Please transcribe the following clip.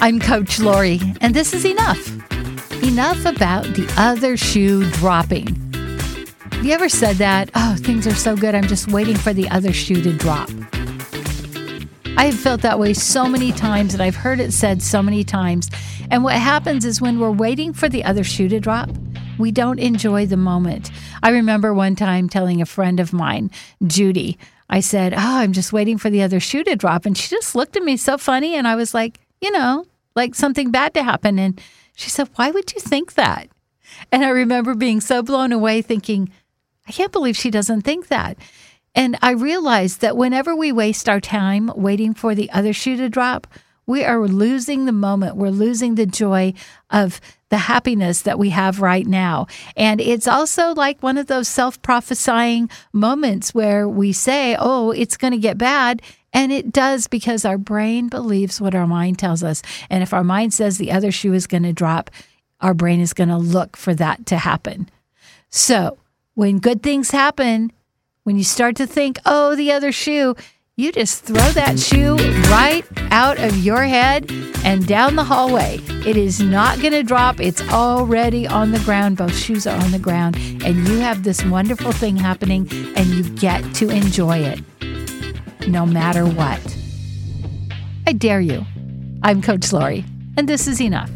I'm Coach Lori, and this is enough. Enough about the other shoe dropping. Have you ever said that? Oh, things are so good, I'm just waiting for the other shoe to drop. I have felt that way so many times, and I've heard it said so many times. And what happens is when we're waiting for the other shoe to drop, we don't enjoy the moment. I remember one time telling a friend of mine, Judy, I said, Oh, I'm just waiting for the other shoe to drop. And she just looked at me so funny. And I was like, You know, like something bad to happen. And she said, Why would you think that? And I remember being so blown away thinking, I can't believe she doesn't think that. And I realized that whenever we waste our time waiting for the other shoe to drop, we are losing the moment. We're losing the joy of the happiness that we have right now. And it's also like one of those self prophesying moments where we say, oh, it's going to get bad. And it does because our brain believes what our mind tells us. And if our mind says the other shoe is going to drop, our brain is going to look for that to happen. So when good things happen, when you start to think, oh, the other shoe, you just throw that shoe right out of your head and down the hallway. It is not going to drop. It's already on the ground. Both shoes are on the ground. And you have this wonderful thing happening and you get to enjoy it no matter what. I dare you. I'm Coach Lori, and this is enough.